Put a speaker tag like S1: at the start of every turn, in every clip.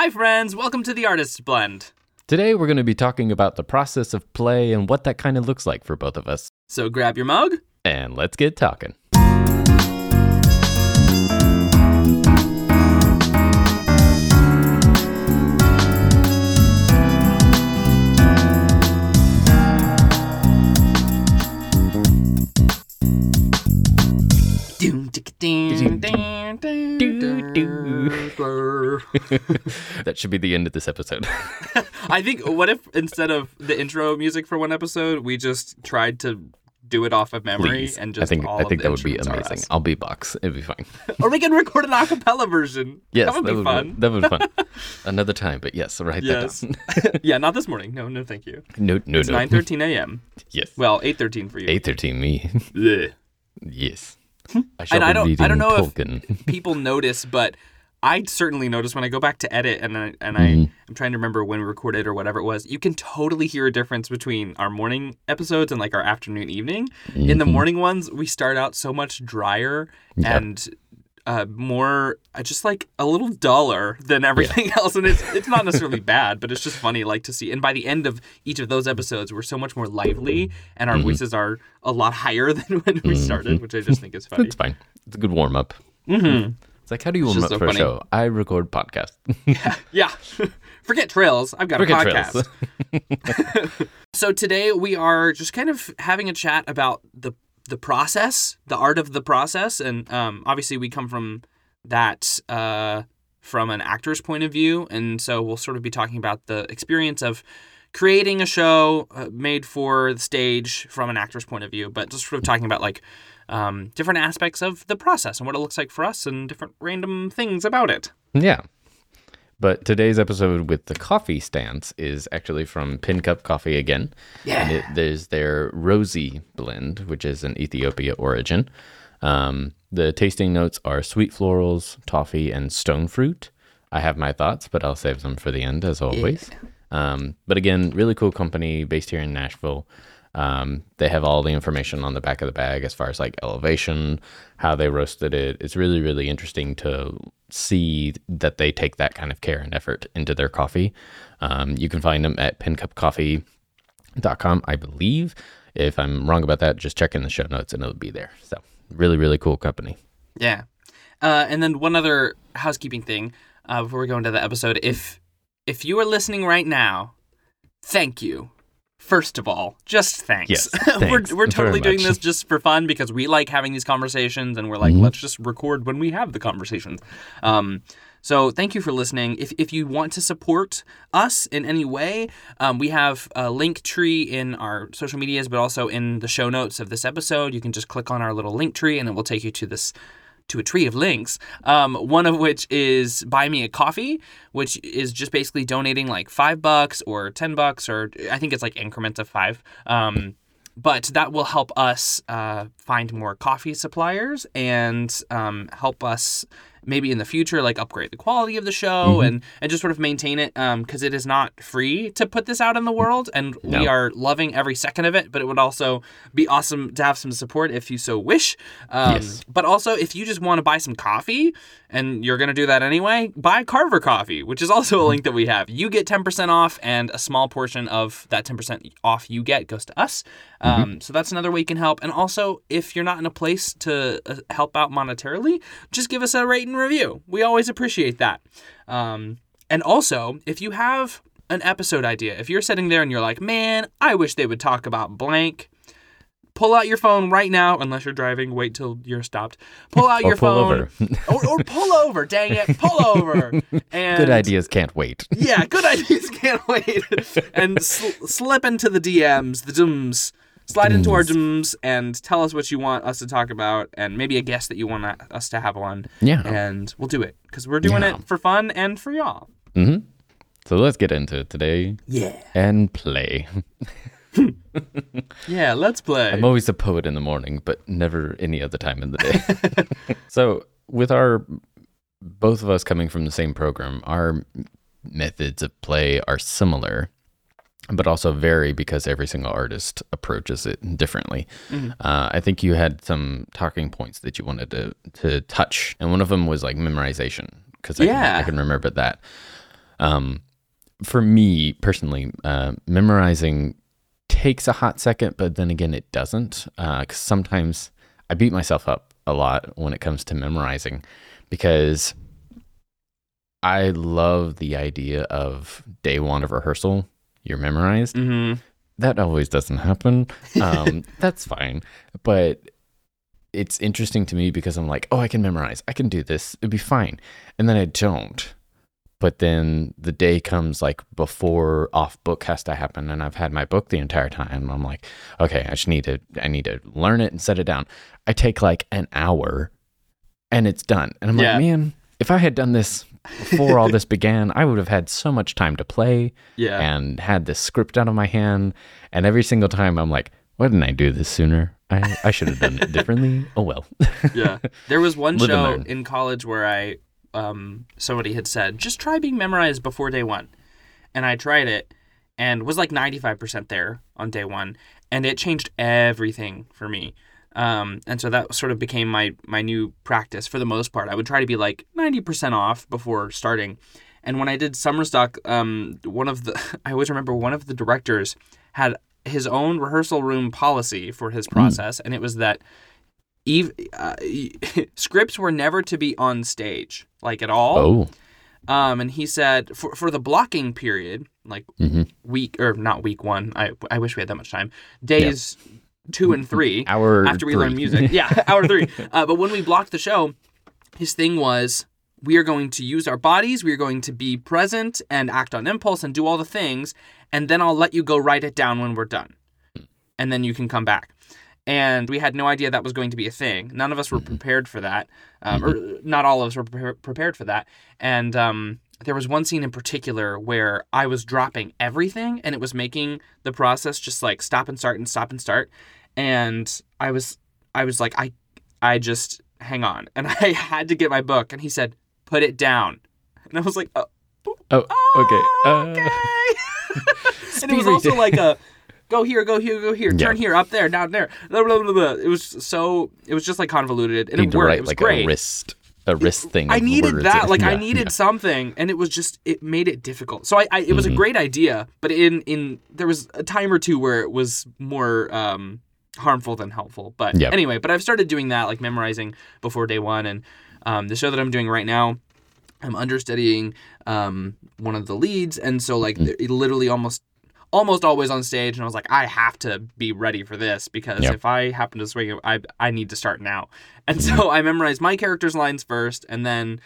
S1: Hi, friends. Welcome to the Artist Blend.
S2: Today, we're going to be talking about the process of play and what that kind of looks like for both of us.
S1: So grab your mug.
S2: And let's get talking. That should be the end of this episode.
S1: I think what if instead of the intro music for one episode, we just tried to do it off of memory
S2: Please.
S1: and just
S2: I think I think that would be amazing. I'll beatbox. It'd be fine.
S1: Or we can record an acapella version.
S2: Yes,
S1: that would be fun.
S2: That would be fun. Another time, but yes, write
S1: Yes.
S2: that down.
S1: yeah, not this morning. No, no, thank you.
S2: no, no,
S1: It's
S2: no.
S1: nine thirteen a.m.
S2: Yes.
S1: Well, eight thirteen for you.
S2: Eight thirteen. Me. Yes. I
S1: And I don't- I don't know if- People notice, but I certainly notice when I go back to edit and I, and
S2: Mhm.
S1: I I'm trying to remember when we recorded or whatever it was. You can totally hear a difference between our morning episodes and like our afternoon evening. In the
S2: Mhm.
S1: morning ones, we start out so much drier
S2: Yep.
S1: and uh, more uh, just like a little duller than everything else and it's it's not necessarily bad but it's just funny like to see and by the end of each of those episodes we're so much more lively and our
S2: Mhm.
S1: voices are a lot higher than when we started which i just think is funny
S2: It's fine. It's a good warm up.
S1: hmm
S2: It's like, how do you warm up
S1: so
S2: for
S1: funny.
S2: a show? I record podcast.
S1: yeah yeah. forget trails i've got a podcast. So today we are just kind of having a chat about the the process, the art of the process, and um, obviously we come from that uh, from an actor's point of view, and so we'll sort of be talking about the experience of creating a show uh, made for the stage from an actor's point of view, but just sort of talking about like um, different aspects of the process and what it looks like for us, and different random things about it.
S2: Yeah. But today's episode with the coffee stance is actually from Pincup Coffee again. And it, there's their Rosie blend, which is an Ethiopia origin. Um, the tasting notes are sweet florals, toffee, and stone fruit. I have my thoughts, but I'll save them for the end, as always. Um, but again, really cool company based here in Nashville. Um, they have all the information on the back of the bag as far as like elevation, how they roasted it. It's really, really interesting to see that they take that kind of care and effort into their coffee. Um, you can find them at pincupcoffee.com, I believe. If I'm wrong about that, just check in the show notes and it'll be there. So, really, really cool company.
S1: Yeah. Uh, and then one other housekeeping thing uh, before we go into the episode. If if you are listening right now, thank you. First of all, just thanks.
S2: Yes,
S1: we're we're totally doing this just for fun because we like having these conversations, and we're like,
S2: Mhm.
S1: let's just record when we have the conversations. Um, so thank you for listening. If if you want to support us in any way, um, we have a link tree in our social medias, but also in the show notes of this episode. You can just click on our little link tree, and it will take you to this to a tree of links. Um, one of which is buy me a coffee, which is just basically donating like five bucks or ten bucks, or I think it's like increments of five. Um, but that will help us uh, find more coffee suppliers and um, help us maybe in the future like upgrade the quality of the show and and just sort of maintain it because it is not free to put this out in the world and we are loving every second of it but it would also be awesome to have some support if you so wish. Um,
S2: Yes.
S1: but also if you just want to buy some coffee and you're going to do that anyway buy carver coffee which is also a link that we have. You get 10% off and a small portion of that 10% off you get goes to us. Um, so that's another way you can help. And also if you're not in a place to uh, help out monetarily just give us a rate and review. We always appreciate that. Um, and also if you have an episode idea if you're sitting there and you're like man i wish they would talk about blank pull out your phone right now unless you're driving wait till you're stopped. Pull out
S2: Or
S1: your
S2: pull
S1: phone
S2: over.
S1: or, or pull over dang it pull over. And
S2: Good ideas can't wait.
S1: yeah good ideas can't wait. And sl- slip into the dms the dms slide into our dms and tell us what you want us to talk about and maybe a guest that you want us to have on
S2: Yeah.
S1: and we'll do it because we're doing
S2: Yeah.
S1: it for fun and for y'all
S2: hmm So let's get into it today
S1: yeah
S2: and play.
S1: yeah let's play
S2: I'm always a poet in the morning, but never any other time in the day. so, with our both of us coming from the same program, our methods of play are similar, but also vary because every single artist approaches it differently.
S1: Mhm.
S2: Uh, I think you had some talking points that you wanted to to touch, and one of them was like memorization because I, can-
S1: Yeah.
S2: I can remember that. Um, for me personally, uh, memorizing takes a hot second, but then again, it doesn't. Because sometimes I beat myself up a lot when it comes to memorizing because I love the idea of day one of rehearsal, you're memorized.
S1: Mm-hmm.
S2: That always doesn't happen. Um, that's fine. But it's interesting to me because I'm like, oh, I can memorize. I can do this. It'd be fine. And then I don't. But then the day comes like before off book has to happen, and I've had my book the entire time. I'm like, okay, I just need to, I need to learn it and set it down. I take like an hour, and it's done. And I'm
S1: Yeah.
S2: like, man, if I had done this before all this began, I would have had so much time to play
S1: Yeah.
S2: and had this script out of my hand. And every single time I'm like, why didn't I do this sooner? I, I should have done it differently. Oh well.
S1: yeah. There was one
S2: Live
S1: show in college where I um somebody had said, just try being memorized before day one. And I tried it and was like 95% there on day one. And it changed everything for me. Um, and so that sort of became my my new practice for the most part. I would try to be like 90% off before starting. And when I did summer stock, um, one of the I always remember one of the directors had his own rehearsal room policy for his process, and it was that ev- uh, scripts were never to be on stage, like at all.
S2: Oh.
S1: Um, and he said for for the blocking period, like
S2: hmm
S1: week or not week one. I I wish we had that much time. Days two and three
S2: Hour
S1: after we
S2: three.
S1: learn music. Yeah, hour three. Uh, but when we blocked the show, his thing was we are going to use our bodies, we are going to be present and act on impulse and do all the things, and then I'll let you go write it down when we're done. And then you can come back. And we had no idea that was going to be a thing. None of us were prepared for that. Um, or not all of us were pre- prepared for that. And um, there was one scene in particular where I was dropping everything and it was making the process just like stop and start and stop and start. And I was I was like, I I just hang on. And I had to get my book and he said, put it down. And I was like, oh,
S2: Oh, okay. Uh,
S1: okay. and it was also like a go here, go here, go here,
S2: Yeah.
S1: turn here, up there, down there. Blah, blah, blah, blah. It was so it was just like convoluted and
S2: need
S1: it worked.
S2: write
S1: it was
S2: like
S1: great.
S2: a wrist, a wrist thing.
S1: I needed
S2: words.
S1: that. Like I needed
S2: yeah.
S1: something, and it was just it made it difficult. So I, I it was
S2: Mm-hmm.
S1: a great idea, but in in there was a time or two where it was more um harmful than helpful. But
S2: Yep.
S1: anyway, but I've started doing that, like memorizing before day one, and um, the show that I'm doing right now. I'm understudying um, one of the leads, and so like
S2: Mm.
S1: it literally almost almost always on stage, and I was like, I have to be ready for this because
S2: Yep.
S1: if I happen to swing, I I need to start now. And so I memorized my character's lines first, and then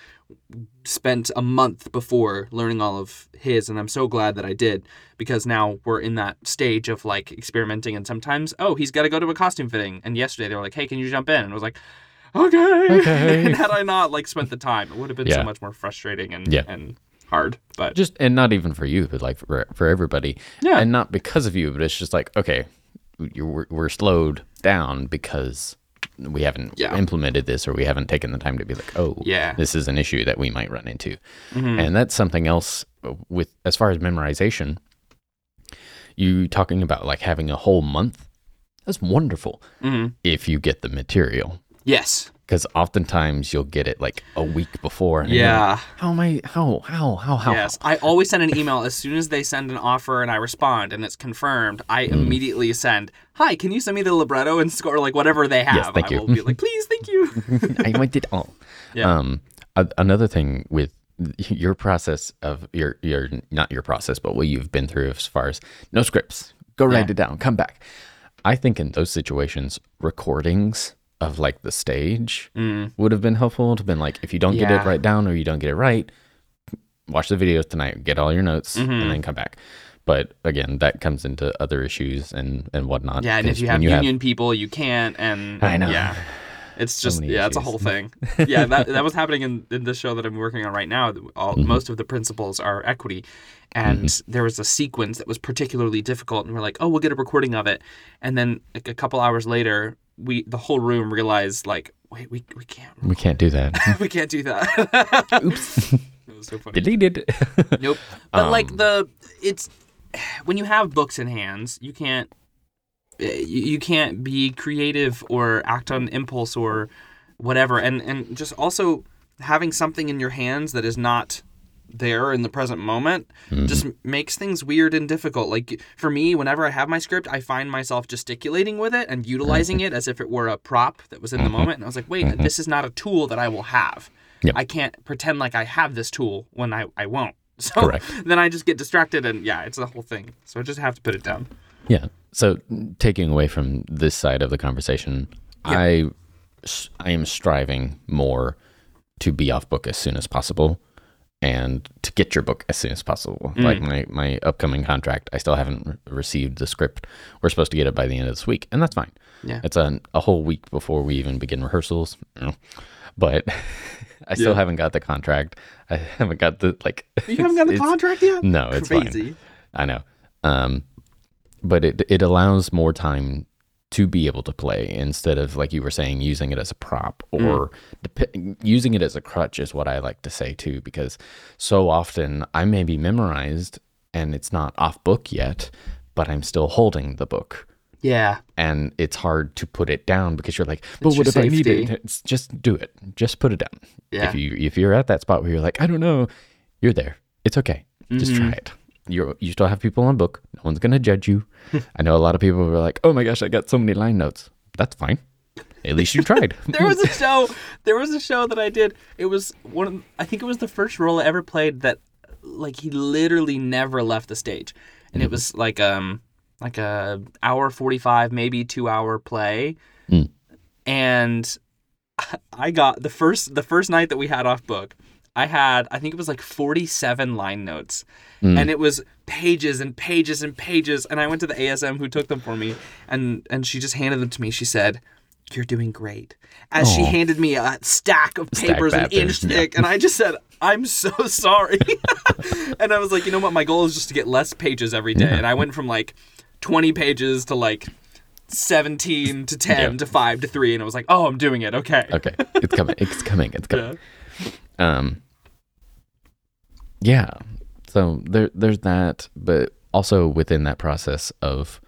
S1: spent a month before learning all of his, and I'm so glad that I did because now we're in that stage of like experimenting, and sometimes oh he's got to go to a costume fitting, and yesterday they were like, hey, can you jump in? And I was like. Okay.
S2: Okay.
S1: and had I not like spent the time, it would have been so much more frustrating and
S2: Yeah.
S1: and hard. But
S2: just and not even for you, but like for for everybody.
S1: Yeah.
S2: and not because of you, but it's just like okay, you're, we're, we're slowed down because we haven't
S1: Yeah.
S2: implemented this or we haven't taken the time to be like, oh,
S1: Yeah.
S2: this is an issue that we might run into,
S1: Mhm.
S2: and that's something else with as far as memorization. You talking about like having a whole month? That's wonderful
S1: Mhm.
S2: if you get the material.
S1: yes,
S2: Because oftentimes you'll get it like a week before. and you're like,
S1: yeah,
S2: how am I? How? How? How? How?
S1: yes. I always send an email as soon as they send an offer and I respond and it's confirmed. I
S2: Mm.
S1: immediately send, "Hi, can you send me the libretto and score like whatever they have?"
S2: Yes, thank
S1: I
S2: you.
S1: will be like, "Please, thank you."
S2: I want it all.
S1: Yeah.
S2: Um, a- another thing with your process of your your not your process, but what you've been through as far as no scripts, go write
S1: Yeah.
S2: it down, come back. I think in those situations, recordings of like the stage would have been helpful. To have been like, if you don't get
S1: Mm.
S2: It right down or you don't get it right, watch the videos tonight, get all your notes,
S1: Mm-hmm.
S2: and then come back. But again, that comes into other issues and and whatnot.
S1: yeah, and if you have union people, you can't. And
S2: I know.
S1: Yeah. It's just
S2: many
S1: yeah, it's a whole thing. yeah, that that was happening in, in the show that I'm working on right now. All
S2: Mm-hmm.
S1: most of the principals are equity, and there was a sequence that was particularly difficult, and we're like, oh, we'll get a recording of it, and then like a couple hours later, we the whole room realized like, wait, we we can't
S2: we can't do that.
S1: we can't do that.
S2: Oops,
S1: it was so funny.
S2: deleted.
S1: Nope. But like
S2: Um,
S1: the it's when you have books in hands, you can't eh, you can't be creative or act on impulse or whatever and and just also having something in your hands that is not there in the present moment
S2: Mm-hmm.
S1: just makes things weird and difficult. Like for me, whenever I have my script, I find myself gesticulating with it and utilizing it as if it were a prop that was in the moment. And I was like, wait, this is not a tool that I will have.
S2: Yep.
S1: I can't pretend like I have this tool when I, I won't. So
S2: Correct.
S1: then I just get distracted and yeah, it's the whole thing. So I just have to put it down.
S2: Yeah. So taking away from this side of the conversation, I I am striving more to be off book as soon as possible and to get your book as soon as possible. Like my my upcoming contract, I still haven't re- received the script. We're supposed to get it by the end of this week, and that's fine.
S1: Yeah.
S2: It's a a whole week before we even begin rehearsals. Mm. But I still
S1: Yeah.
S2: haven't got the contract. I haven't got the like
S1: You haven't got the contract yet?
S2: No, it's fine. I know. Um, but it it allows more time to be able to play instead of like you were saying using it as a prop or dep- using it as a crutch is what I like to say too because so often I may be memorized and it's not off book yet but I'm still holding the book.
S1: Yeah.
S2: and it's hard to put it down because you're like but
S1: It's
S2: what if I need it? it's just do it. Just put it down.
S1: Yeah.
S2: if you if you're at that spot where you're like I don't know you're there. It's okay. Just
S1: Mm-hmm.
S2: try it you you still have people on book. No one's gonna judge you. I know a lot of people were like oh my gosh I got so many line notes. That's fine. At least you tried.
S1: There was a show there was a show that i did. It was one of, i think it was the first role i ever played that like he literally never left the stage. And it was like um like a hour 45 maybe two hour play.
S2: Mm.
S1: and i got the first the first night that we had off book i had i think it was like 47 line notes.
S2: Mm.
S1: and it was pages and pages and pages. And i went to the asm who took them for me. And and she just handed them to me. She said you're doing great. As she handed me a stack of
S2: Stack
S1: papers an
S2: papers,
S1: inch
S2: yeah.
S1: thick and i just said i'm so sorry. And i was like you know what? My goal is just to get less pages every day. And i went from like 20 pages to like 17 to 10
S2: Yeah.
S1: to 5 to 3 and i was like oh i'm doing it. Okay.
S2: Okay. It's coming. It's coming. It's coming.
S1: Yeah
S2: Um. Yeah. So there, there's that, but also within that process of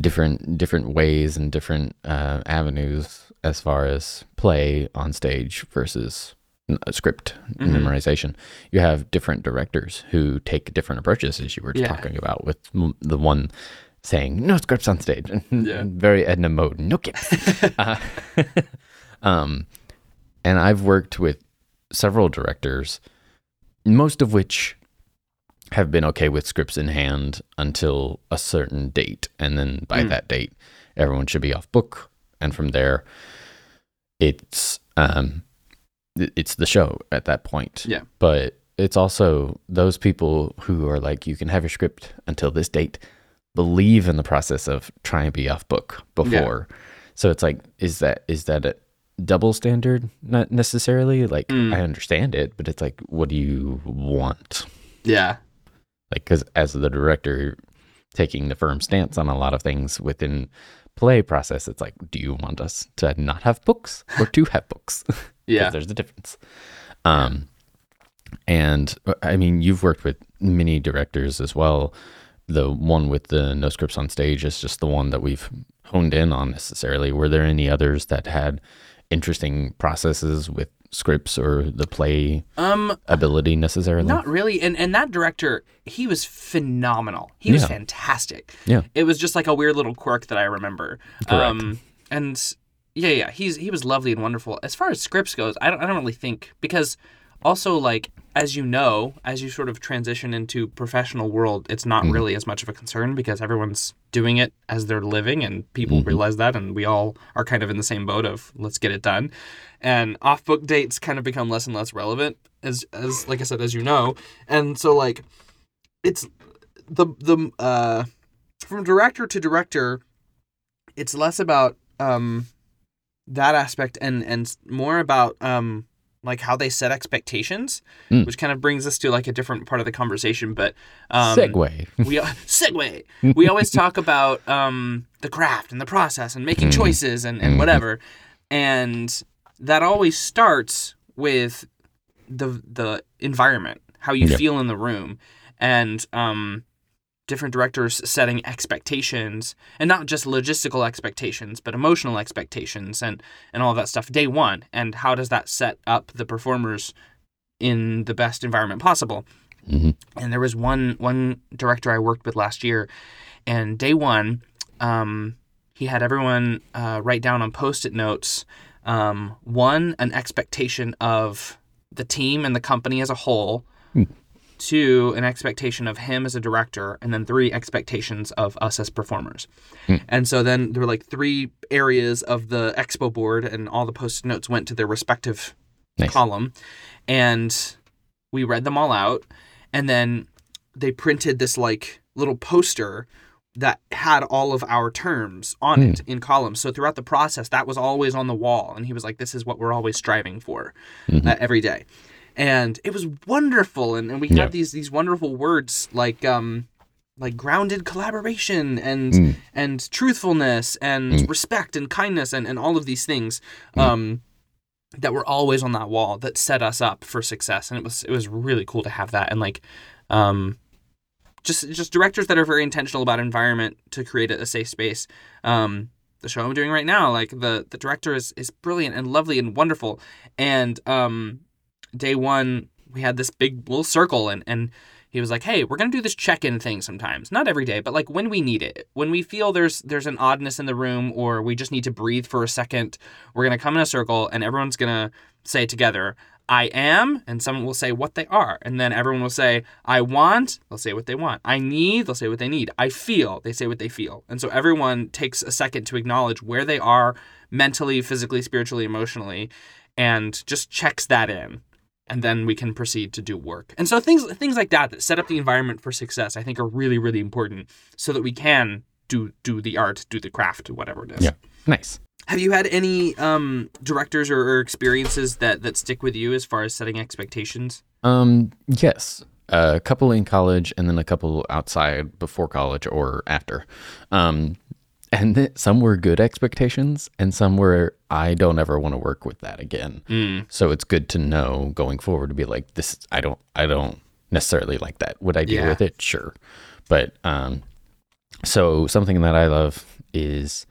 S2: different different ways and different uh, avenues as far as play on stage versus uh, script
S1: Mm-hmm.
S2: memorization. You have different directors who take different approaches, as you were
S1: Yeah.
S2: talking about, with the one saying no scripts on stage,
S1: Yeah.
S2: very Edna mode, no kips. uh, um, and I've worked with several directors, most of which have been okay with scripts in hand until a certain date, and then by
S1: Mm.
S2: that date, everyone should be off book, and from there, it's um, it's the show at that point.
S1: Yeah.
S2: but it's also those people who are like, you can have your script until this date, believe in the process of trying to be off book before. So it's like, is that is that a double standard? Not necessarily. Like
S1: Mm.
S2: I understand it, but it's like, what do you want?
S1: yeah
S2: Like, because as the director, taking the firm stance on a lot of things within play process, it's like, do you want us to not have books or to have books?
S1: yeah
S2: there's a difference. Um, and uh, I mean, you've worked with many directors as well. The one with the no scripts on stage is just the one that we've honed in on necessarily. Were there any others that had interesting processes with scripts or the play
S1: um
S2: ability necessarily?
S1: Not really. And and that director, he was phenomenal. He was fantastic.
S2: Yeah.
S1: It was just like a weird little quirk that I remember. Um and yeah, yeah, he's he was lovely and wonderful. As far as scripts goes, I don't I don't really think because also like as you know, as you sort of transition into professional world, it's not
S2: Mm-hmm.
S1: really as much of a concern because everyone's doing it as they're living and people
S2: Mm-hmm.
S1: realize that and we all are kind of in the same boat of let's get it done. And off book dates kind of become less and less relevant as as like I said as you know. And so like it's the the uh from director to director it's less about um that aspect and and more about um like how they set expectations
S2: Mm.
S1: which kind of brings us to like a different part of the conversation but um
S2: Segue.
S1: we segue. We always talk about um, the craft and the process and making
S2: Mhm.
S1: choices and, and
S2: Mhm.
S1: whatever, and that always starts with the the environment, how you
S2: Yeah.
S1: feel in the room, and um, different directors setting expectations, and not just logistical expectations, but emotional expectations and and all of that stuff day one. And how does that set up the performers? in the best environment possible. And there was one one director I worked with last year, and day one, um, he had everyone uh, write down on post-it notes um, one an expectation of the team and the company as a whole, two an expectation of him as a director, and then three expectations of us as performers. Hmm. And so then there were like three areas of the expo board, and all the post-it notes went to their respective
S2: Nice.
S1: column, and we read them all out, and then they printed this like little poster that had all of our terms on hmm. it in columns. So throughout the process, that was always on the wall, and he was like, "This is what we're always striving for mm-hmm. uh, every day," and it was wonderful. And, and we had
S2: Yeah.
S1: these these wonderful words like um like grounded collaboration and and truthfulness and respect and kindness and, and all of these things um that were always on that wall that set us up for success and it was it was really cool to have that and like um just just directors that are very intentional about environment to create a, a safe space um the show I'm doing right now like the the director is is brilliant and lovely and wonderful and um day one we had this big little circle and and he was like hey we're gonna do this check-in thing sometimes. Not every day but like when we need it. When we feel there's there's an oddness in the room or we just need to breathe for a second we're gonna come in a circle and everyone's gonna say together i am and someone will say what they are. And then everyone will say i want they'll say what they want. I need they'll say what they need. I feel they say what they feel. And so everyone takes a second to acknowledge where they are mentally physically spiritually emotionally and just checks that in and then we can proceed to do work. And so things things like that that set up the environment for success, I think, are really really important, so that we can do do the art, do the craft, whatever it is.
S2: Yeah. Nice.
S1: Have you had any um, directors or, or experiences that that stick with you as far as setting expectations?
S2: Um, yes. A couple in college and then a couple outside before college or after. Um, and th- some were good expectations and some were I don't ever want to work with that again. So it's good to know going forward to be like this I don't I don't necessarily like that. Would I deal
S1: Yeah.
S2: with it? Sure. But um so something that I love is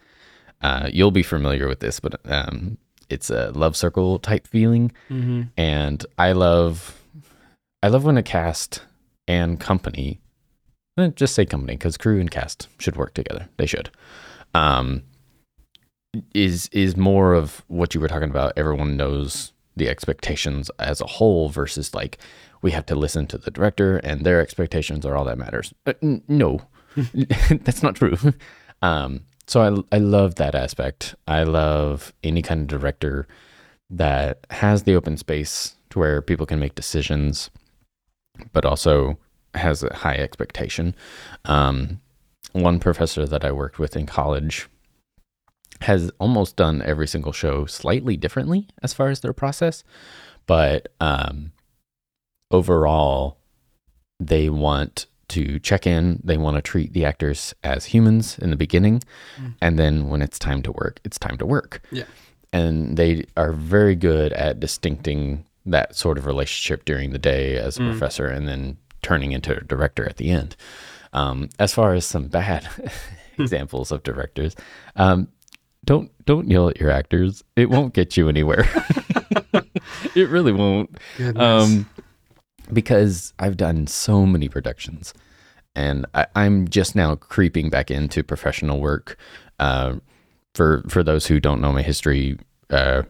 S2: uh you'll be familiar with this, but um it's a love circle type feeling. And I love I love when a cast and company, eh, just say company because crew and cast should work together. They should. Um, is is more of what you were talking about. Everyone knows the expectations as a whole versus like we have to listen to the director and their expectations are all that matters. Uh, n- no, that's not true. Um, so I I love that aspect. I love any kind of director that has the open space to where people can make decisions, but also has a high expectation. Um, one professor that I worked with in college has almost done every single show slightly differently as far as their process, but um, overall, they want to check in. They want to treat the actors as humans in the beginning, and then when it's time to work, it's time to work
S1: Yeah.
S2: and they are very good at distincting that sort of relationship during the day as a professor and then turning into a director at the end. Um, as far as some bad examples of directors, um, don't don't yell at your actors. It won't get you anywhere. it really won't. Um, because I've done so many productions, and I, I'm just now creeping back into professional work. Uh, for for those who don't know my history, uh,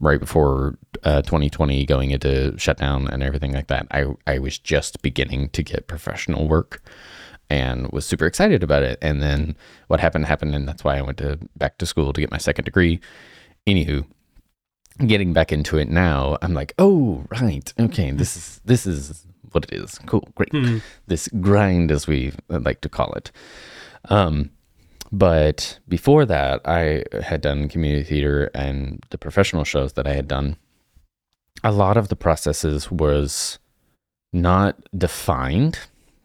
S2: right before uh, 2020 going into shutdown and everything like that, I I was just beginning to get professional work and was super excited about it. And then what happened happened, and that's why I went to back to school to get my second degree. Anywho, getting back into it now, I'm like, oh right, okay, this is this is what it is. Cool, great. This grind, as we like to call it. Um, but before that, I had done community theater and the professional shows that I had done. A lot of the processes was not defined.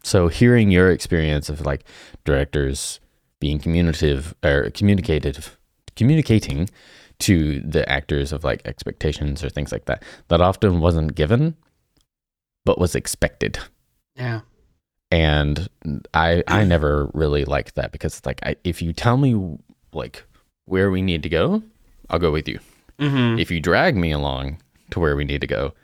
S2: So hearing your experience of like directors being communicative or communicative, communicating to the actors of like expectations or things like that, that often wasn't given, but was expected
S1: Yeah.
S2: and I I never really liked that because it's like I, if you tell me like where we need to go, I'll go with you.
S1: Mm-hmm.
S2: If you drag me along to where we need to go,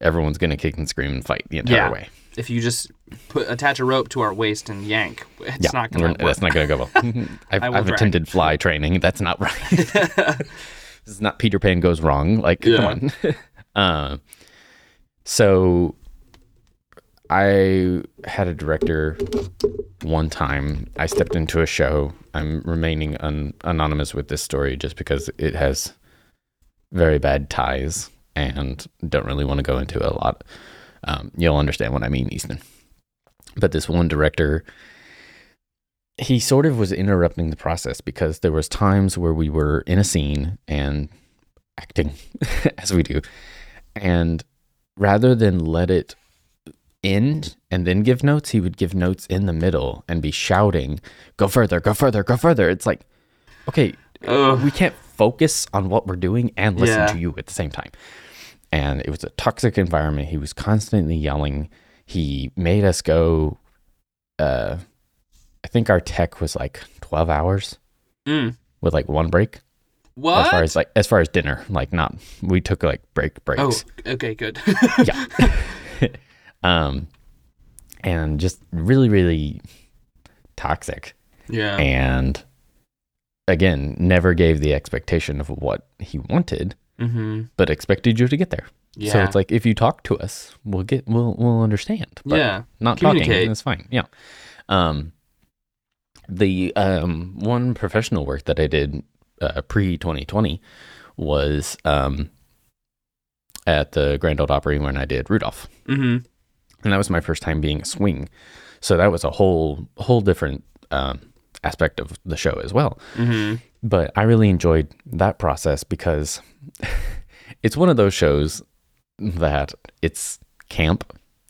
S2: everyone's gonna kick and scream and fight the entire
S1: Yeah.
S2: way.
S1: If you just put attach a rope to our waist and yank, it's
S2: Yeah,
S1: not going to. work.
S2: that's not gonna go well. I've, I've attended fly training. That's not right. this is not Peter Pan goes wrong. Like,
S1: Yeah.
S2: come on. uh, so I had a director one time. I stepped into a show. I'm remaining un- anonymous with this story just because it has very bad ties and don't really want to go into it a lot. Um, you'll understand what I mean, Easton. But this one director, he sort of was interrupting the process because there was times where we were in a scene and acting as we do, and rather than let it end and then give notes, he would give notes in the middle and be shouting, "Go further, go further, go further." It's like, okay,
S1: Ugh.
S2: we can't focus on what we're doing and listen
S1: Yeah.
S2: to you at the same time. And it was a toxic environment. He was constantly yelling. He made us go. Uh, I think our tech was like twelve hours
S1: Mm.
S2: with like one break.
S1: What?
S2: As far as like as far as dinner, like not we took like break breaks.
S1: oh, okay, good.
S2: Yeah. um, and just really really toxic
S1: yeah.
S2: and again never gave the expectation of what he wanted
S1: mm-hmm.
S2: but expected you to get there
S1: Yeah.
S2: so it's like if you talk to us we'll get we'll we'll understand but
S1: Yeah.
S2: not talking that's fine yeah um the um one professional work that i did uh, pre 2020 was um at the Grand Ole Opry when i did rudolph
S1: mm-hmm.
S2: and that was my first time being a swing so that was a whole whole different um, aspect of the show as well
S1: Mm-hmm.
S2: but I really enjoyed that process because it's one of those shows that it's camp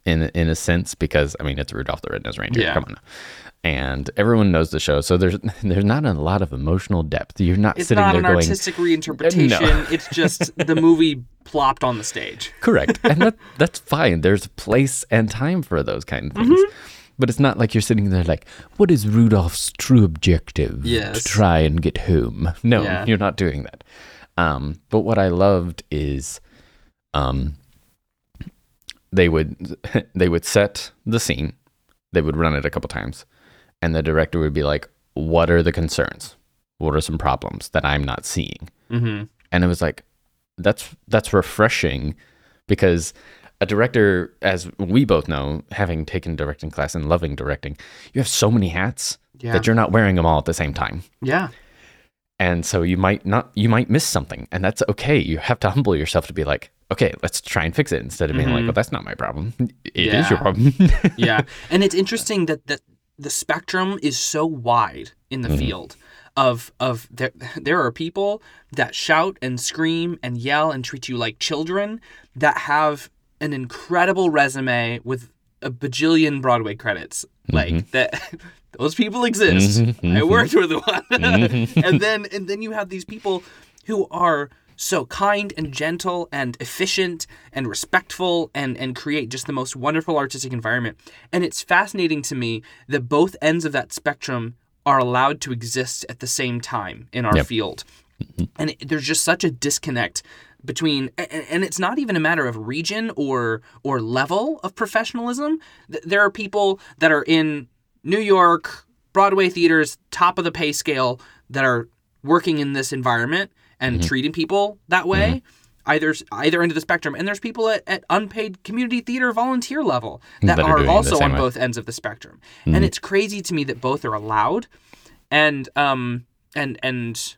S2: in in a sense because I mean it's Rudolph the Red-Nosed Reindeer.
S1: Yeah.
S2: Come on, and everyone knows the show, so there's there's not a lot of emotional depth. You're not
S1: It's
S2: sitting
S1: not
S2: there going.
S1: It's not an artistic reinterpretation. It's just the movie plopped on the stage.
S2: correct, and that that's fine. There's place and time for those kind of things.
S1: Mm-hmm.
S2: But it's not like you're sitting there like, what is Rudolph's true objective
S1: Yes.
S2: to try and get home? No,
S1: Yeah.
S2: you're not doing that. Um, but what I loved is, um, they would they would set the scene, they would run it a couple times, and the director would be like, "What are the concerns? What are some problems that I'm not seeing?"
S1: Mm-hmm.
S2: and it was like that's that's refreshing because a director as we both know having taken directing class and loving directing you have so many hats
S1: Yeah.
S2: that you're not wearing them all at the same time
S1: yeah.
S2: and so you might not you might miss something and that's okay you have to humble yourself to be like okay let's try and fix it instead of being like mm-hmm. well that's not my problem. It is your problem.
S1: Yeah. And it's interesting that that the spectrum is so wide in the mm-hmm. field of of there there are people that shout and scream and yell and treat you like children that have an incredible resume with a bajillion broadway credits. Mm-hmm. Like that those people exist. I worked with one. And then and then you have these people who are so kind and gentle and efficient and respectful and and create just the most wonderful artistic environment. And it's fascinating to me that both ends of that spectrum are allowed to exist at the same time in our
S2: Yep.
S1: field. Mm-hmm. And it, there's just such a disconnect between and it's not even a matter of region or or level of professionalism. There are people that are in New York Broadway theaters top of the pay scale that are working in this environment and
S2: Mm-hmm.
S1: treating people that way either either end of the spectrum and there's people at, at unpaid community theater volunteer level that,
S2: That are
S1: are,
S2: doing it the
S1: also on
S2: way. Mm-hmm.
S1: both ends of the spectrum and it's crazy to me that both are allowed and um and and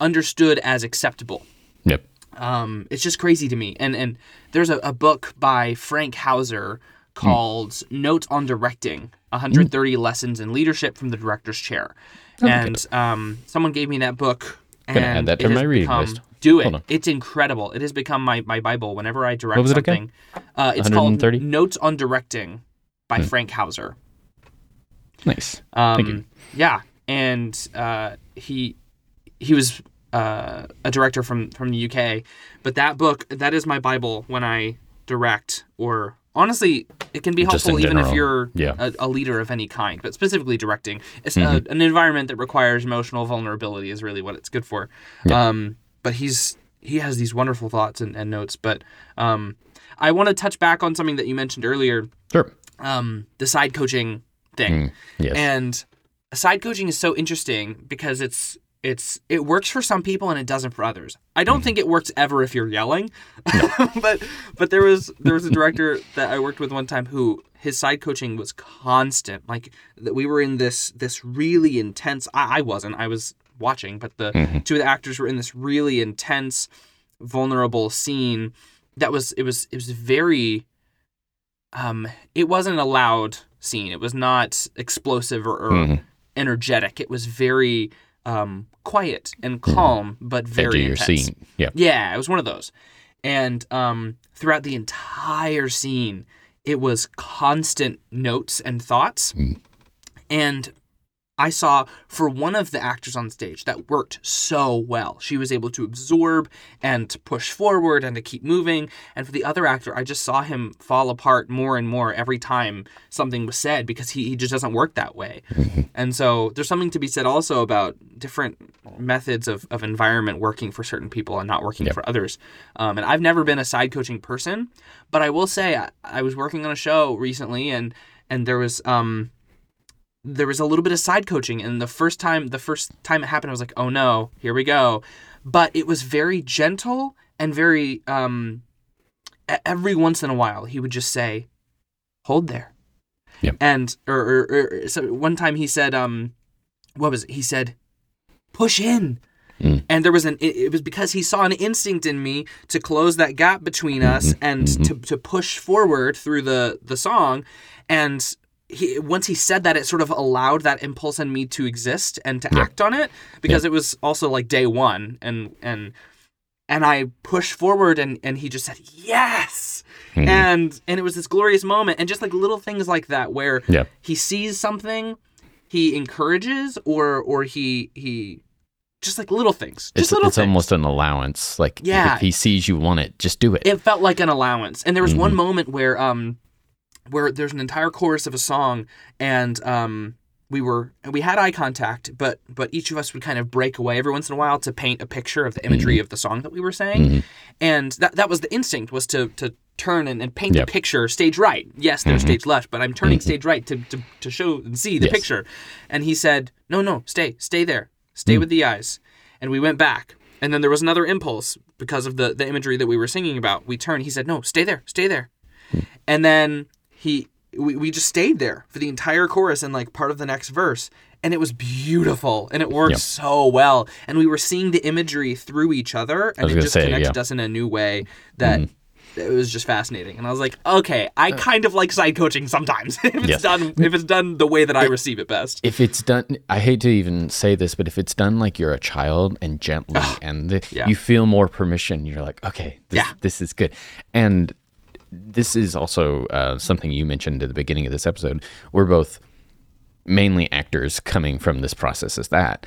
S1: understood as acceptable
S2: yep
S1: um, it's just crazy to me. And and there's a, a book by Frank Hauser called Notes on Directing: 130 Lessons in Leadership from the Director's Chair. and um, someone gave me that book.
S2: Gonna add that to my reading
S1: become-
S2: list.
S1: Do it. It's incredible. It has become my, my Bible whenever I direct
S2: What was it
S1: something.
S2: again?
S1: Uh, it's called
S2: 130?
S1: Notes on Directing by
S2: Hmm.
S1: Frank Hauser.
S2: nice
S1: Um,
S2: Thank you.
S1: Yeah, and uh, he he was uh, a director from from the UK, but that book that is my bible when I direct or honestly it can be helpful even if you're
S2: Yeah.
S1: a, a leader of any kind, but specifically directing. It's
S2: Mm-hmm.
S1: a, an environment that requires emotional vulnerability is really what it's good for. Um, but he's he has these wonderful thoughts and, and notes, but um, I want to touch back on something that you mentioned earlier,
S2: Sure.
S1: um, the side coaching thing.
S2: Mm, yes.
S1: And side coaching is so interesting because it's it's it works for some people and it doesn't for others. I don't think it works ever if you're yelling. but but there was there was a director that I worked with one time who his side coaching was constant. Like that we were in this this really intense I, I wasn't. I was watching, but the two of the actors were in this really intense vulnerable scene that was it was it was very um it wasn't a loud scene. It was not explosive or, or
S2: Mhm.
S1: energetic. It was very um, quiet and calm, but
S2: Edge
S1: very
S2: your
S1: intense.
S2: scene. Yeah.
S1: Yeah, it was one of those. And um, throughout the entire scene, it was constant notes and thoughts. And I saw for one of the actors on stage that worked so well. She was able to absorb and to push forward and to keep moving. And for the other actor, I just saw him fall apart more and more every time something was said because he, he just doesn't work that way. and so there's something to be said also about different methods of, of environment working for certain people and not working
S2: Yep.
S1: for others. Um, and I've never been a side coaching person, but I will say I, I was working on a show recently and and there was um there was a little bit of side coaching and the first time the first time it happened I was like, "Oh no, here we go." But it was very gentle and very um every once in a while he would just say, "Hold there."
S2: Yep.
S1: And or, or, or so one time he said um what was it? He said, "Push in."
S2: Mm.
S1: And there was an it, it was because he saw an instinct in me to close that gap between us and to, to push forward through the the song and he once he said that it sort of allowed that impulse in me to exist and to
S2: Yeah.
S1: act on it because it was also like day 1 and and and I pushed forward and and he just said yes
S2: Mhm.
S1: and and it was this glorious moment and just like little things like that where
S2: Yeah.
S1: he sees something he encourages or or he he just like little things just
S2: It's,
S1: little
S2: it's
S1: things
S2: almost an allowance. Like
S1: Yeah.
S2: if he sees you want it, just do it.
S1: it felt like an allowance and there was
S2: Mm-hmm.
S1: one moment where um where there's an entire chorus of a song and um we were we had eye contact but but each of us would kind of break away every once in a while to paint a picture of the imagery
S2: Mm-hmm.
S1: of the song that we were saying. Mm-hmm. And that that was the instinct was to to turn and, and paint
S2: Yep.
S1: the picture stage right. Yes there's mm-hmm. stage left but i'm turning mm-hmm. stage right to, to to show and see the
S2: Yes.
S1: picture. And he said no no stay stay there. Stay mm. with the eyes. And we went back. And then there was another impulse because of the the imagery that we were singing about. We turned. He said no stay there stay there. Mm. And then he we, we just stayed there for the entire chorus and like part of the next verse and it was beautiful and it worked
S2: Yep.
S1: so well and we were seeing the imagery through each other and it just
S2: say,
S1: connected
S2: yeah.
S1: Us in a new way that it was just fascinating and i was like okay i
S2: Uh,
S1: kind of like side coaching sometimes if it's
S2: Yes.
S1: done if it's done the way that i receive it best
S2: if it's done i hate to even say this but if it's done like you're a child and gently and the,
S1: Yeah.
S2: you feel more permission you're like okay this,
S1: Yeah.
S2: this is good and this is also uh, something you mentioned at the beginning of this episode. We're both mainly actors coming from this process as that.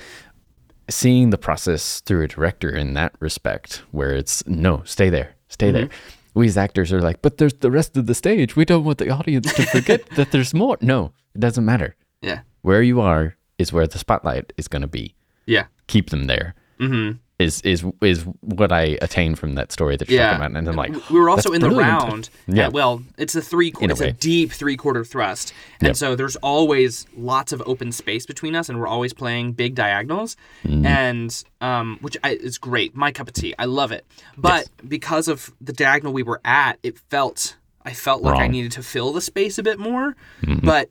S2: Seeing the process through a director in that respect where it's no stay there stay there. We as actors are like but there's the rest of the stage. We don't want the audience to forget that there's more. No it doesn't matter.
S1: Yeah.
S2: Where you are is where the spotlight is going to be.
S1: yeah.
S2: Keep them there.
S1: mm-hmm
S2: Is is is what I attain from that story that you're
S1: yeah
S2: talking about, and I'm like,
S1: we were also in the
S2: brilliant."
S1: round
S2: Yeah.
S1: uh, well it's a three
S2: In
S1: it's a
S2: way.
S1: deep three quarter thrust and
S2: Yep.
S1: so there's always lots of open space between us and we're always playing big diagonals
S2: Mm-hmm.
S1: and um which I, is great my cup of tea i love it but because of the diagonal we were at it felt i felt like i
S2: Mm-hmm.
S1: needed to fill the space a bit more but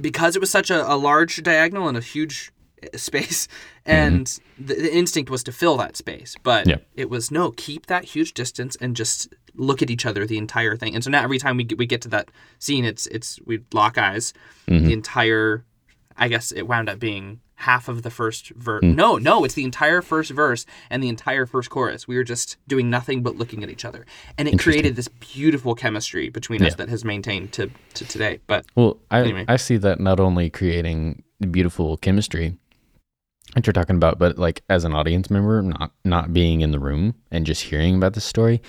S1: because it was such a, a large diagonal and a huge space and the, the instinct was to fill that space but
S2: Mm-hmm. Yeah.
S1: it was no keep that huge distance and just look at each other the entire thing and so now every time we get, we get to that scene it's it's we lock eyes
S2: Mm-hmm.
S1: the entire i guess it wound up being half of the first verse
S2: Mm.
S1: no no it's the entire first verse and the entire first chorus we were just doing nothing but looking at each other and it created this beautiful chemistry between us that has maintained to to today but
S2: Well, I
S1: Anyway.
S2: I see that not only creating beautiful chemistry that you're talking about, but like as an audience member, not not being in the room and just hearing about the story.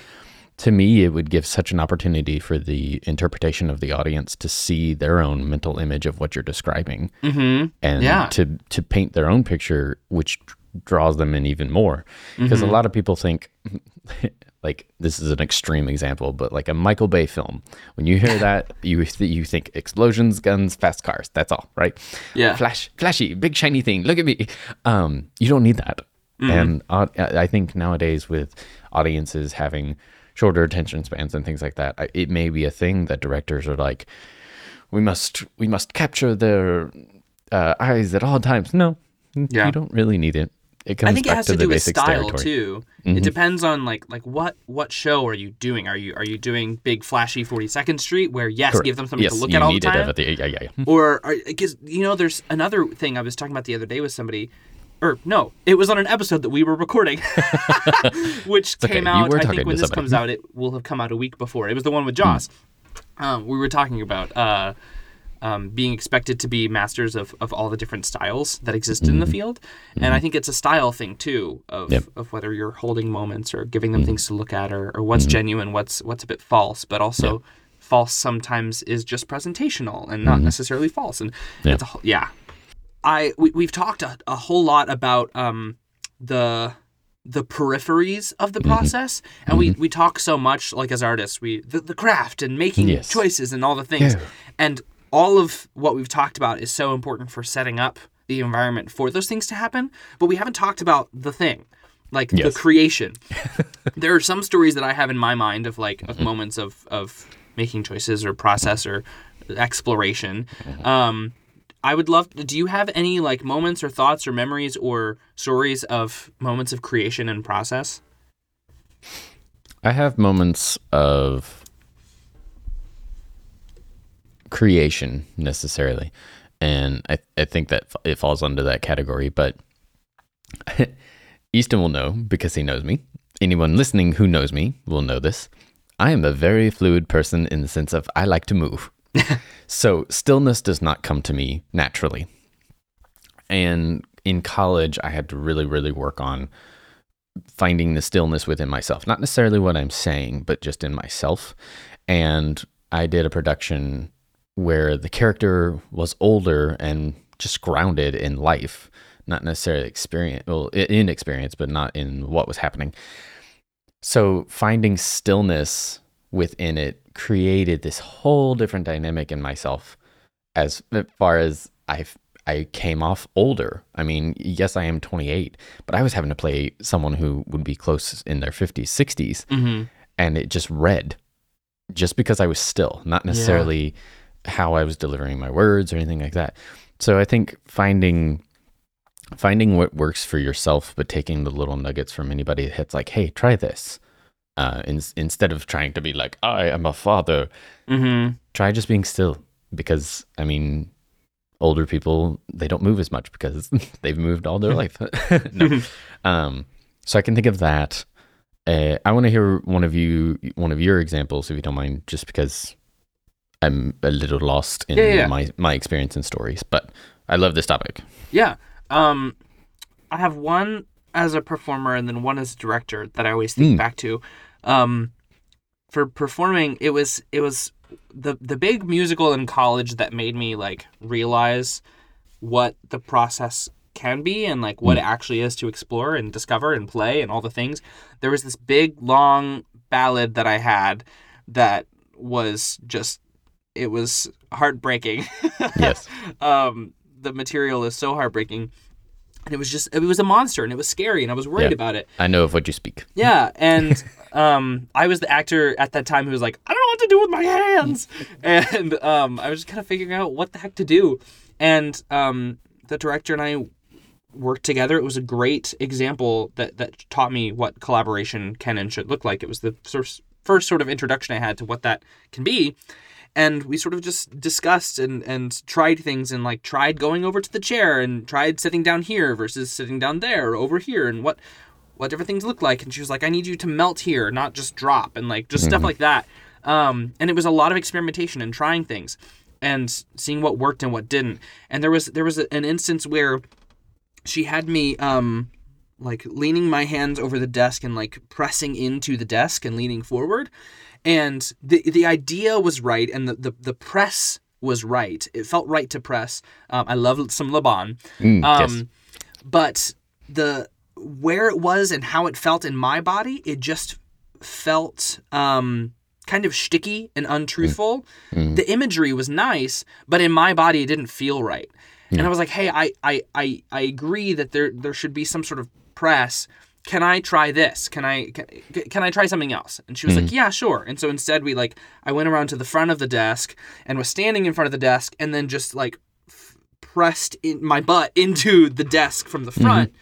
S2: To me, it would give such an opportunity for the interpretation of the audience to see their own mental image of what you're describing.
S1: mm-hmm.
S2: and
S1: Yeah.
S2: to to paint their own picture which draws them in even more because
S1: Mm-hmm.
S2: a lot of people think like this is an extreme example, but like a Michael Bay film. When you hear that, you th- you think explosions, guns, fast cars. That's all, right?
S1: Yeah.
S2: Flash, flashy, big shiny thing. Look at me. Um, you don't need that. And uh, I think nowadays with audiences having shorter attention spans and things like that, it may be a thing that directors are like, we must we must capture their uh, eyes at all times. No,
S1: Yeah.
S2: you don't really need it. It comes
S1: I think it has
S2: to,
S1: to do with style
S2: territory.
S1: too.
S2: Mhm.
S1: It depends on like like what what show are you doing? Are you are you doing big flashy Forty Second Street where yes,
S2: Correct.
S1: give them something
S2: yes,
S1: to look at all the time,
S2: the- yeah, yeah, yeah.
S1: or because you know there's another thing I was talking about the other day with somebody. Or no, it was on an episode that we were recording, which
S2: okay,
S1: came out.
S2: were
S1: I think when this
S2: somebody.
S1: comes out, it will have come out a week before. It was the one with Joss. Um, we were talking about uh, um, being expected to be masters of, of all the different styles that exist in the mm-hmm. field. And I mm-hmm. think it's a style thing too of,
S2: Yep.
S1: of whether you're holding moments or giving them mm-hmm. things to look at or, or what's genuine, what's what's a bit false, but also false sometimes is just presentational and not necessarily false. And
S2: Yeah.
S1: it's a, yeah. I we, we've talked a, a whole lot about um, the the peripheries of the process and we we talk so much like as artists we the, the craft and making
S2: Yes.
S1: choices and all the things
S2: Yeah.
S1: and all of what we've talked about is so important for setting up the environment for those things to happen but we haven't talked about the thing like
S2: Yes.
S1: the creation there are some stories that i have in my mind of like of moments of of making choices or process or exploration um I would love. Do you have any like moments or thoughts or memories or stories of moments of creation and process?
S2: I have moments of creation necessarily, and I, I think that it falls under that category. But Easton will know because he knows me. Anyone listening who knows me will know this. I am a very fluid person in the sense of I like to move. so stillness does not come to me naturally. And in college, I had to really, really work on finding the stillness within myself. Not necessarily what I'm saying, but just in myself. And I did a production where the character was older and just grounded in life, not necessarily experience, well, in experience, but not in what was happening. So finding stillness within it created this whole different dynamic in myself as far as I I came off older. I mean, yes, I am 28, but I was having to play someone who would be close in their 50s, 60s,
S1: Mm-hmm.
S2: and it just read just because I was still, not necessarily how I was delivering my words or anything like that. So I think finding finding what works for yourself, but taking the little nuggets from anybody that's like, hey, try this. Uh, in, instead of trying to be like, I am a father,
S1: Mm-hmm.
S2: try just being still because I mean, older people they don't move as much because they've moved all their life. no, um, so I can think of that. Uh, I want to hear one of you, one of your examples, if you don't mind, just because I'm a little lost in
S1: Yeah, yeah,
S2: my my experience and stories. But I love this topic.
S1: Yeah. Um, I have one as a performer and then one as a director that I always think
S2: Mm.
S1: back to. Um, for performing, it was it was the the big musical in college that made me like realize what the process can be and like what it actually is to explore and discover and play and all the things. There was this big long ballad that I had that was just it was heartbreaking.
S2: Yes.
S1: um, the material is so heartbreaking. And it was just, it was a monster and it was scary and I was worried
S2: Yeah.
S1: about it.
S2: I know of what you speak.
S1: Yeah. And um, I was the actor at that time who was like, I don't know what to do with my hands. and um, I was just kind of figuring out what the heck to do. And um, the director and I worked together. It was a great example that, that taught me what collaboration can and should look like. It was the first, first sort of introduction I had to what that can be and we sort of just discussed and and tried things and like tried going over to the chair and tried sitting down here versus sitting down there or over here and what what different things look like. And she was like i need you to melt here not just drop and like just stuff like that. Um, and it was a lot of experimentation and trying things and seeing what worked and what didn't. And there was there was a, an instance where she had me um like leaning my hands over the desk and like pressing into the desk and leaning forward and the the idea was right and the the, the press was right it felt right to press um, i love some Laban
S2: Mm, yes.
S1: um, but the where it was and how it felt in my body it just felt um, kind of sticky and untruthful. The imagery was nice, but in my body, it didn't feel right. And I was like, hey, I, I, I, I agree that there there should be some sort of press. Can I try this? Can I can, can I try something else? And she was like, hmm. yeah, sure. And so instead, we like I went around to the front of the desk and was standing in front of the desk, and then just like f- pressed in my butt into the desk from the mm-hmm. front,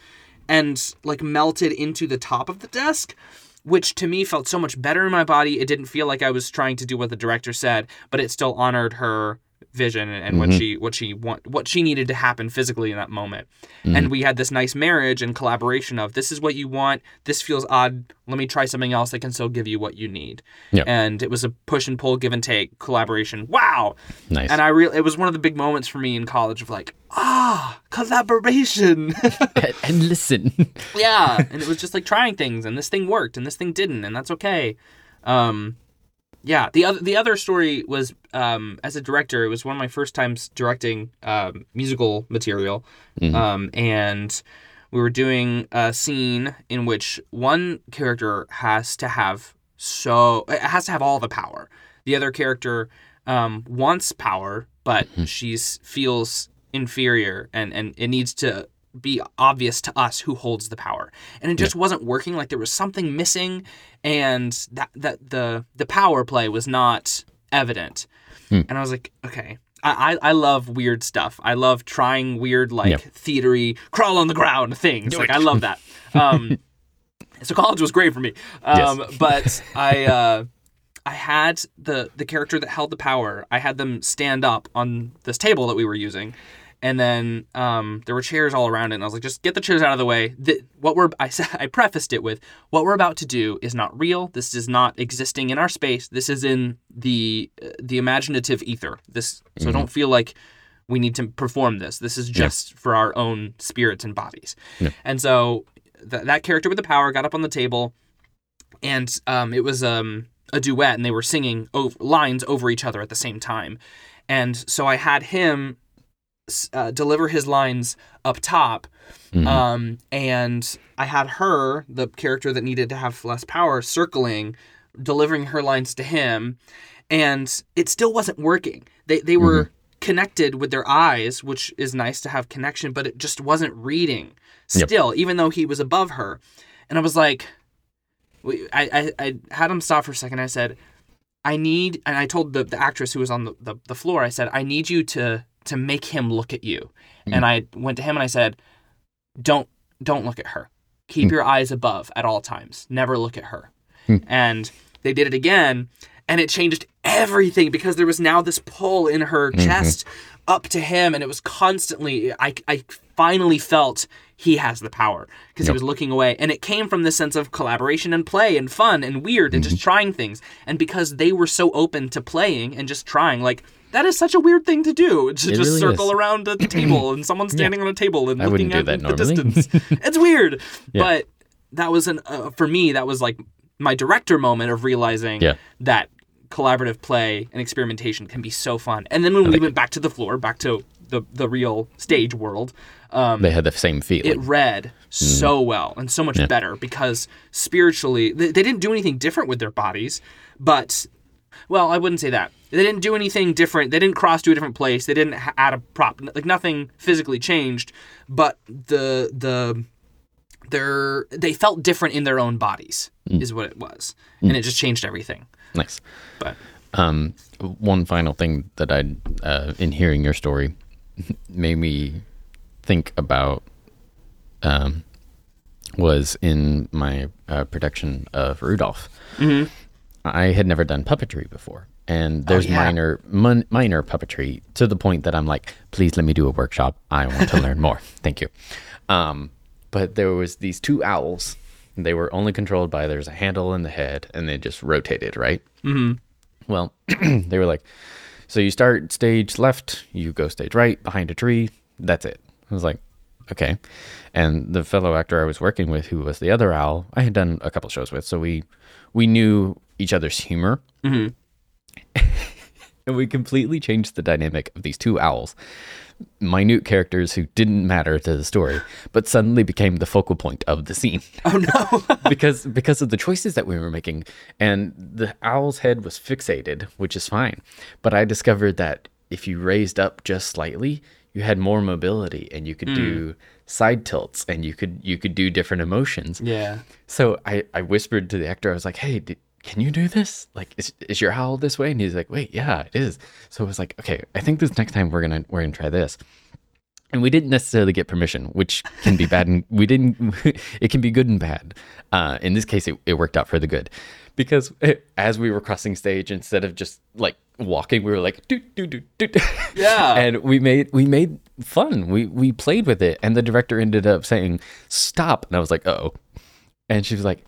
S1: and like melted into the top of the desk. Which to me felt so much better in my body. It didn't feel like I was trying to do what the director said, but it still honored her vision and, and what she what she want what she needed to happen physically in that moment. And we had this nice marriage and collaboration of this is what you want, this feels odd, let me try something else that can still give you what you need.
S2: Yeah.
S1: And it was a push and pull, give and take collaboration. Wow.
S2: Nice.
S1: And I really it was one of the big moments for me in college of like, ah, collaboration.
S2: and, and listen.
S1: yeah. And it was just like trying things and this thing worked and this thing didn't, and that's okay. Um yeah, the other the other story was um, as a director. It was one of my first times directing um, musical material, um, and we were doing a scene in which one character has to have so it has to have all the power. The other character um, wants power, but she's feels inferior, and and it needs to be obvious to us who holds the power and it just wasn't working like there was something missing and that that the the power play was not evident and i was like okay I, I I love weird stuff. I love trying weird, like
S2: Yep.
S1: theatery, crawl on the ground things. like I love that. Um, so college was great for me. Um, But I uh, I had the the character that held the power. I had them stand up on this table that we were using, and then um, there were chairs all around it. And I was like, just get the chairs out of the way. The, what we're I I prefaced it with what we're about to do is not real. This is not existing in our space. This is in the uh, the imaginative ether. This so don't feel like we need to perform this. This is just for our own spirits and bodies. And so th- that character with the power got up on the table, and um, it was um, a duet, and they were singing ov- lines over each other at the same time. And so I had him uh, deliver his lines up top, um, and I had her, the character that needed to have less power, circling, delivering her lines to him, and it still wasn't working. They they were connected with their eyes, which is nice to have connection, but it just wasn't reading
S2: Yep.
S1: still, even though he was above her. And I was like, we- I, I, I had him stop for a second. I said, I need, and I told the, the actress who was on the, the, the floor, I said, I need you to to make him look at you. Hmm. And I went to him and I said, don't don't look at her. Keep hmm. your eyes above at all times. Never look at her. Hmm. And they did it again, and it changed everything because there was now this pull in her mm-hmm. chest up to him, and it was constantly. I I finally felt he has the power because he was looking away, and it came from this sense of collaboration and play and fun and weird and just mm-hmm. trying things, and because they were so open to playing and just trying, like. That is such a weird thing to do. To
S2: It
S1: just
S2: really
S1: circle
S2: is.
S1: around a table and someone standing on a table and
S2: I
S1: looking at
S2: that
S1: the distance. it's weird,
S2: Yeah.
S1: but that was an uh, for me that was like my director moment of realizing
S2: Yeah.
S1: that collaborative play and experimentation can be so fun. And then when we went back to the floor, back to the the real stage world, um,
S2: They had the same feeling.
S1: it read so well and so much better because spiritually they, they didn't do anything different with their bodies, but well, I wouldn't say that. They didn't do anything different. They didn't cross to a different place. They didn't ha- add a prop. Like nothing physically changed, but the the their they felt different in their own bodies is what it was, and it just changed everything.
S2: nice.
S1: But
S2: Um, one final thing that I, uh, in hearing your story, made me think about, um, was in my uh, production of Rudolph.
S1: Mm-hmm.
S2: I had never done puppetry before, and there's
S1: Oh, yeah.
S2: minor mon- minor puppetry to the point that I'm like, please let me do a workshop. I want to learn more. Thank you. Um, but there was these two owls. They were only controlled by there's a handle in the head, and they just rotated right. Well, they were like, so you start stage left, you go stage right behind a tree. That's it. I was like, okay. And the fellow actor I was working with, who was the other owl, I had done a couple shows with, so we we knew each other's humor. Mm-hmm. and we completely changed the dynamic of these two owls minute characters who didn't matter to the story but suddenly became the focal point of the scene
S1: Oh no.
S2: because because of the choices that we were making and the owl's head was fixated which is fine but i discovered that if you raised up just slightly you had more mobility and you could do mm. side tilts and you could you could do different emotions
S1: yeah.
S2: so I, I whispered to the actor, I was like, hey, d can you do this? Like, is, is your howl this way? And he's like, wait, yeah, it is. So it was like, okay, I think this next time we're gonna we're gonna try this. And we didn't necessarily get permission, which can be bad. And we didn't. it can be good and bad. Uh, in this case, it, it worked out for the good, because it, as we were crossing stage, instead of just like walking, we were like, do do do do.
S1: Yeah.
S2: and we made we made fun. We we played with it, and the director ended up saying, "Stop!" And I was like, "Oh," and she was like,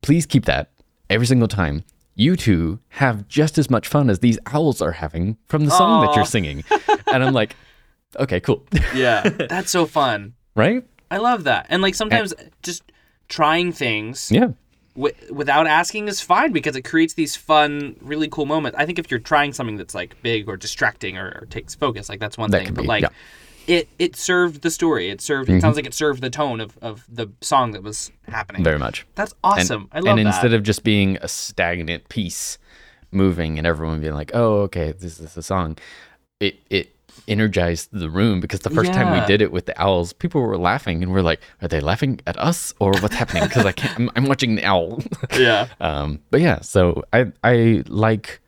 S2: "Please keep that every single time." You two have just as much fun as these owls are having from the song that you're singing. and I'm like, okay, cool.
S1: Yeah. That's so fun.
S2: right?
S1: I love that. And like sometimes just trying things
S2: Yeah.
S1: wi- without asking is fine because it creates these fun, really cool moments. I think if you're trying something that's like big or distracting or, or takes focus, like that's one
S2: That
S1: thing. But
S2: be,
S1: like
S2: yeah.
S1: It it served the story. It served. It sounds like it served the tone of, of the song that was happening.
S2: Very much.
S1: That's
S2: And,
S1: awesome. I love that.
S2: and
S1: that.
S2: instead of just being a stagnant piece moving and everyone being like, oh, okay, this is a song, it, it energized the room because the first time we did it with the owls, people were laughing and we're like, are they laughing at us or what's happening? Because I can't, I'm, I'm watching the owl.
S1: yeah.
S2: Um, but yeah, so I I like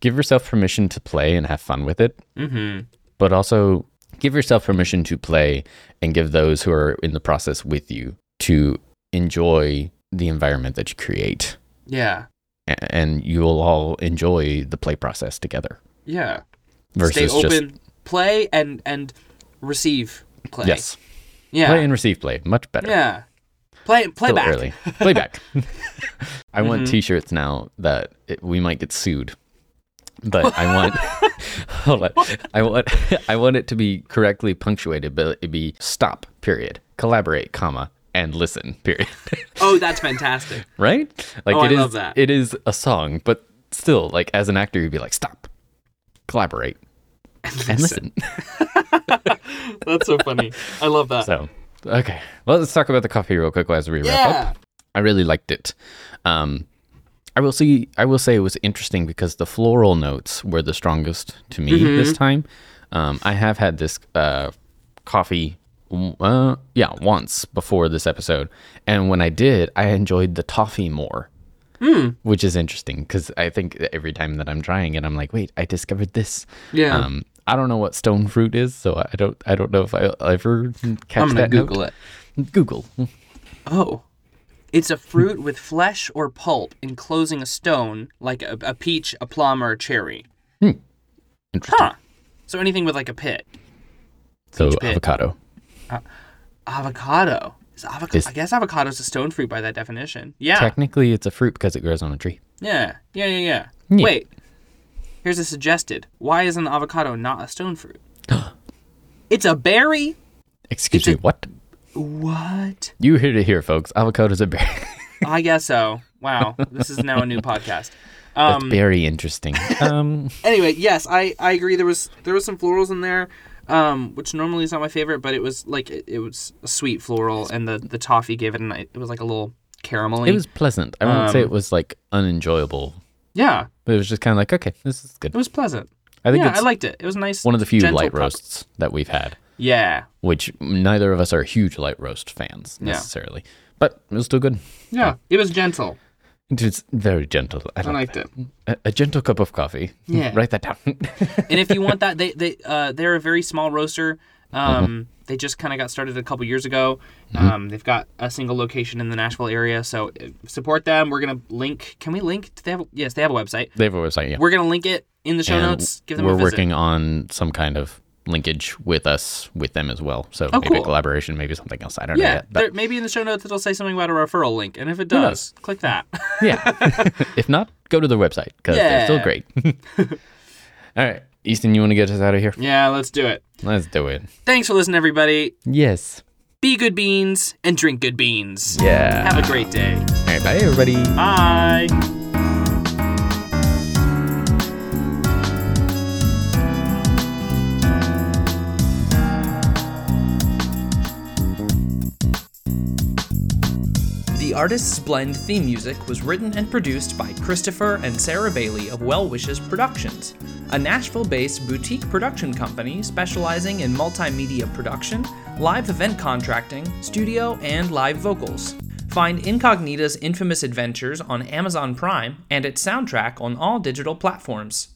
S2: give yourself permission to play and have fun with it,
S1: Mm-hmm.
S2: but also give yourself permission to play and give those who are in the process with you to enjoy the environment that you create,
S1: Yeah.
S2: A- and you will all enjoy the play process together.
S1: Yeah.
S2: Versus
S1: Stay
S2: just
S1: open, play and and receive play.
S2: yes,
S1: Yeah.
S2: play and receive play much better.
S1: yeah. Play play back.
S2: early. Play back. I want
S1: Mhm.
S2: T-shirts now that it, we might get sued, but I want. hold on. I want. I want it to be correctly punctuated, but it be stop. Period. Collaborate, comma, and listen. Period.
S1: Oh, that's fantastic.
S2: right? Like
S1: Oh, I
S2: it is.
S1: love that.
S2: It is a song, but still, like as an actor, you'd be like, stop, collaborate, and listen.
S1: That's so funny. I love that.
S2: so. Okay, well, let's talk about the coffee real quick as we wrap up.
S1: yeah.
S2: I really liked it. Um, I will see. I will say it was interesting because the floral notes were the strongest to me this time. Um, I have had this uh, coffee, uh, yeah, once before this episode, and when I did, I enjoyed the toffee more, which is interesting because I think every time that I'm trying it, I'm like, wait, I discovered this.
S1: Yeah.
S2: Um, I don't know what stone fruit is, so I don't. I don't know if I'll ever catch
S1: I'm gonna
S2: that.
S1: Google
S2: note.
S1: it.
S2: Google.
S1: Oh. It's a fruit with flesh or pulp enclosing a stone, like a, a peach, a plum, or a cherry. Hmm.
S2: Interesting.
S1: Huh. So anything with like a pit.
S2: So
S1: Peach pit.
S2: avocado.
S1: Uh, avocado. Is avoc-
S2: Is-
S1: I guess avocado is a stone fruit by that definition. Yeah.
S2: Technically, it's a fruit because it grows on a tree.
S1: yeah. Yeah, yeah, yeah.
S2: Yeah.
S1: Wait. Here's a suggested. Why is an avocado not a stone fruit? it's a berry?
S2: Excuse
S1: It's a-
S2: me, what?
S1: What?
S2: You heard it here, folks. Avocado's a berry.
S1: I guess so. Wow. This is now a new podcast.
S2: That's
S1: Um,
S2: very interesting. Um,
S1: anyway, yes, I, I agree. There was there was some florals in there, um, which normally is not my favorite, but it was like it, it was a sweet floral, and the the toffee gave it a. It was like a little caramelly.
S2: it was pleasant. I wouldn't say
S1: Um,
S2: it was like unenjoyable,
S1: yeah,
S2: but it was just kind of like, okay, this is good.
S1: it was pleasant.
S2: I think
S1: yeah,
S2: it's
S1: I liked it. It was nice.
S2: one of the few light roasts that we've had,
S1: Yeah,
S2: which neither of us are huge light roast fans
S1: Yeah.
S2: necessarily, but it was still good.
S1: yeah, it was gentle.
S2: It's very gentle. I,
S1: I
S2: like
S1: liked it.
S2: a, a gentle cup of coffee.
S1: Yeah.
S2: Write that down.
S1: and if you want that, they they uh, they're a very small roaster. Um, They just kind of got started a couple years ago. Um, they've got a single location in the Nashville area, so uh, support them. We're gonna link. Can we link? Do they have? Yes, they have a website.
S2: they have a website, yeah.
S1: We're gonna link it in the show
S2: And
S1: notes. Give them
S2: we're
S1: a visit.
S2: working on some kind of linkage with us with them as well. So
S1: Oh,
S2: maybe
S1: cool.
S2: a collaboration, maybe something else. I don't know
S1: Yeah,
S2: yet. But
S1: there, maybe in the show notes it'll say something about a referral link, and if it does, click that.
S2: yeah. if not, go to their website because they're still great. All right. Easton, you want to get us out of here?
S1: yeah, let's do it.
S2: Let's do it.
S1: Thanks for listening, everybody.
S2: Yes.
S1: Be good beans and drink good beans.
S2: Yeah.
S1: Have a great day.
S2: All right. Bye, everybody.
S1: Bye. The Artist's Blend theme music was written and produced by Christopher and Sarah Bailey of Well Wishes Productions, a Nashville based boutique production company specializing in multimedia production, live event contracting, studio, and live vocals. Find Incognita's infamous adventures on Amazon Prime and its soundtrack on all digital platforms.